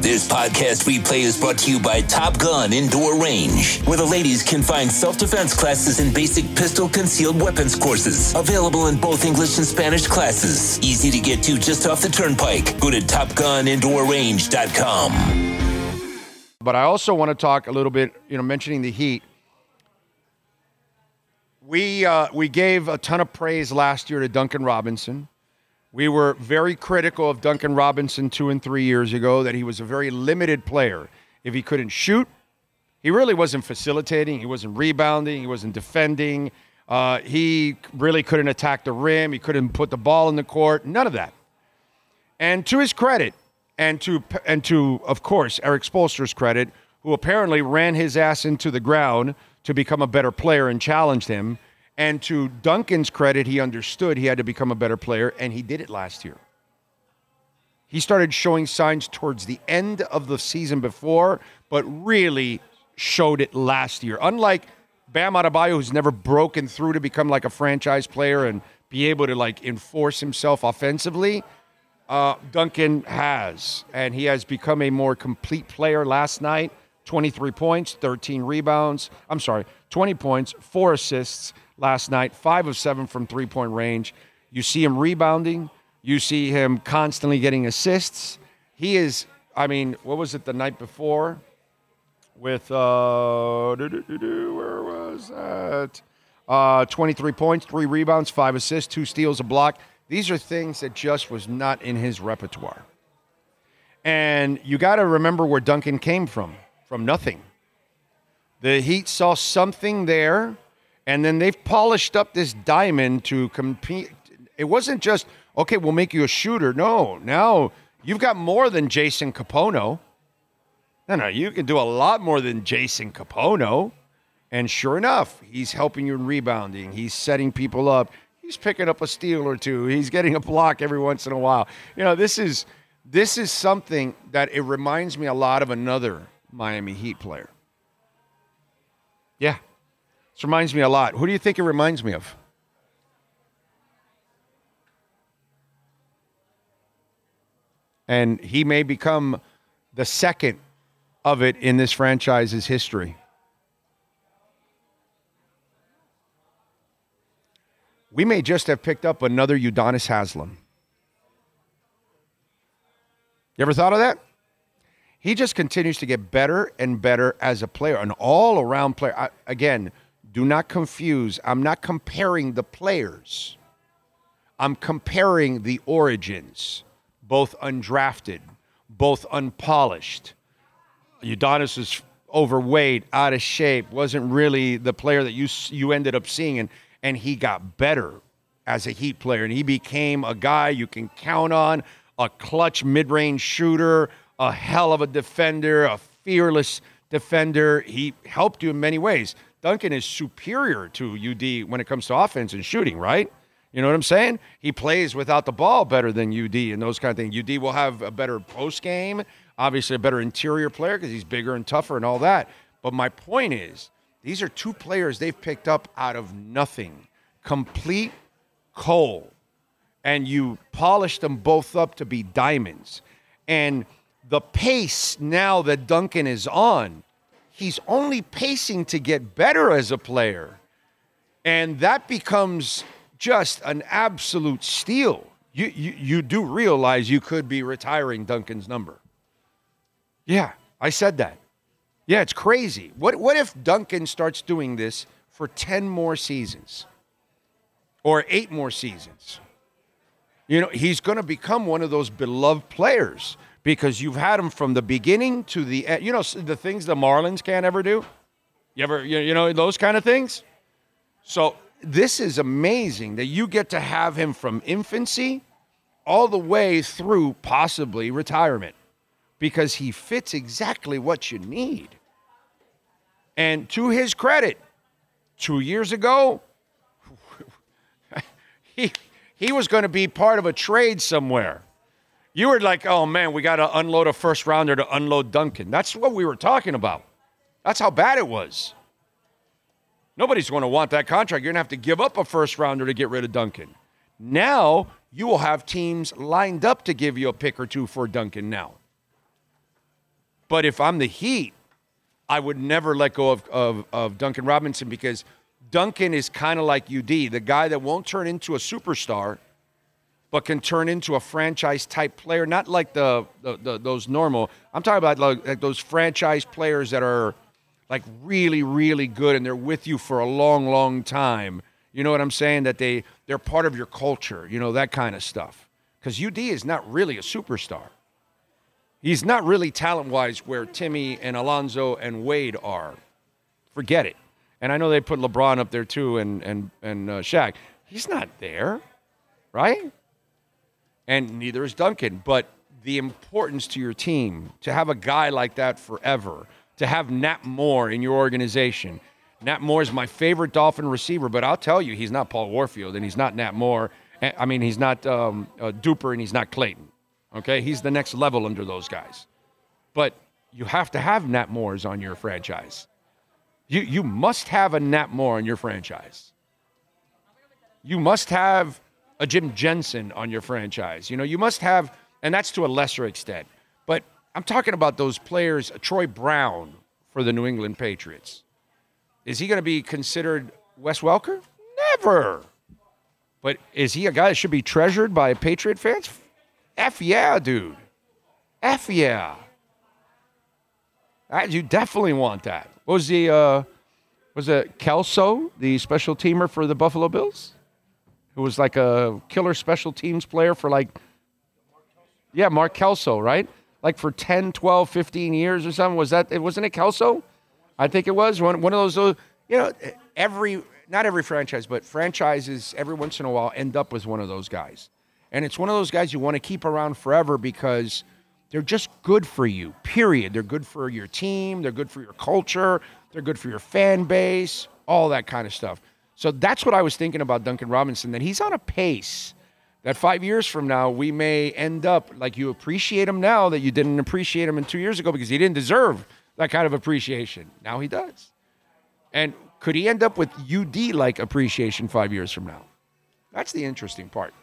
This podcast replay is brought to you by Top Gun Indoor Range, where the ladies can find self defense classes and basic pistol concealed weapons courses. Available in both English and Spanish classes. Easy to get to just off the turnpike. Go to TopGunIndoorRange.com. But I also want to talk a little bit, you know, mentioning the Heat. We uh, we gave a ton of praise last year to Duncan Robinson. We were very critical of Duncan Robinson two and three years ago that he was a very limited player. If he couldn't shoot, he really wasn't facilitating. He wasn't rebounding. He wasn't defending. Uh, he really couldn't attack the rim. He couldn't put the ball in the court. None of that. And to his credit, and to and to of course Erik Spoelstra's credit, who apparently ran his ass into the ground to become a better player and challenged him and to Duncan's credit, he understood he had to become a better player, and he did it last year. He started showing signs towards the end of the season before, but really showed it last year. Unlike Bam Adebayo, who's never broken through to become like a franchise player and be able to like enforce himself offensively, uh, Duncan has, and he has become a more complete player last night. 23 points, 13 rebounds. I'm sorry, 20 points, four assists, last night, five of seven from three point range. You see him rebounding, you see him constantly getting assists. He is, I mean, what was it the night before? With, uh, where was that? Uh, 23 points, three rebounds, five assists, two steals, a block. These are things that just was not in his repertoire. And you got to remember where Duncan came from from nothing. The Heat saw something there and then they've polished up this diamond to compete. It wasn't just, okay, we'll make you a shooter. No, now you've got more than Jason Kapono. No, no, you can do a lot more than Jason Kapono. And sure enough, he's helping you in rebounding. He's setting people up. He's picking up a steal or two. He's getting a block every once in a while. You know, this is this is something that it reminds me a lot of another Miami Heat player. This reminds me a lot. Who do you think it reminds me of? And he may become the second of it in this franchise's history. We may just have picked up another Udonis Haslem. You ever thought of that? He just continues to get better and better as a player, an all around player. I, again, do not confuse. I'm not comparing the players. I'm comparing the origins, both undrafted, both unpolished. Udonis is overweight, out of shape, wasn't really the player that you you ended up seeing, and and he got better as a Heat player, and he became a guy you can count on, a clutch mid-range shooter, a hell of a defender, a fearless defender. He helped you in many ways. Duncan is superior to UD when it comes to offense and shooting, right? You know what I'm saying? He plays without the ball better than UD and those kind of things. UD will have a better post game, obviously a better interior player because he's bigger and tougher and all that. But my point is, these are two players they've picked up out of nothing, complete coal, and you polish them both up to be diamonds. And the pace now that Duncan is on he's only pacing to get better as a player. And that becomes just an absolute steal. You, you, you do realize you could be retiring Duncan's number. Yeah, I said that. Yeah, it's crazy. What, what if Duncan starts doing this for 10 more seasons or eight more seasons? You know, he's going to become one of those beloved players because you've had them from the beginning to the end. You know, the things the Marlins can't ever do. You ever, you know, those kind of things. So this is amazing that you get to have him from infancy all the way through possibly retirement because he fits exactly what you need. And to his credit, two years ago, he, he was going to be part of a trade somewhere. You were like, oh man, we got to unload a first rounder to unload Duncan. That's what we were talking about. That's how bad it was. Nobody's going to want that contract. You're going to have to give up a first rounder to get rid of Duncan. Now you will have teams lined up to give you a pick or two for Duncan now. But if I'm the Heat, I would never let go of, of, of Duncan Robinson because Duncan is kind of like UD, the guy that won't turn into a superstar, but can turn into a franchise type player. Not like the, the, the those normal. I'm talking about like, like those franchise players that are like really, really good and they're with you for a long, long time. You know what I'm saying? That they they're part of your culture. You know that kind of stuff. Because UD is not really a superstar. He's not really talent wise where Timmy and Alonzo and Wade are. Forget it. And I know they put LeBron up there too and and and uh, Shaq. He's not there, right? And neither is Duncan. But the importance to your team to have a guy like that forever, to have Nat Moore in your organization. Nat Moore is my favorite Dolphin receiver, but I'll tell you, he's not Paul Warfield and he's not Nat Moore. I mean, he's not um, uh, Duper and he's not Clayton. Okay, he's the next level under those guys. But you have to have Nat Moores on your franchise. You you must have a Nat Moore on your franchise. You must have a Jim Jensen on your franchise. You know, you must have, and that's to a lesser extent. But I'm talking about those players, Troy Brown for the New England Patriots. Is he going to be considered Wes Welker? Never. But is he a guy that should be treasured by Patriot fans? F yeah, dude. F yeah. You definitely want that. What was the uh, was it Kelso, the special teamer for the Buffalo Bills? Who was like a killer special teams player for like Yeah, Mark Kelso, right? Like for 10, 12, 15 years or something. Was that it wasn't it Kelso? I think it was one one of those uh, you know, every not every franchise, but franchises every once in a while end up with one of those guys. And it's one of those guys you want to keep around forever because they're just good for you, period. They're good for your team, they're good for your culture, they're good for your fan base, all that kind of stuff. So that's what I was thinking about Duncan Robinson, that he's on a pace that five years from now, we may end up like you appreciate him now that you didn't appreciate him in two years ago because he didn't deserve that kind of appreciation. Now he does. And could he end up with UD like appreciation five years from now? That's the interesting part.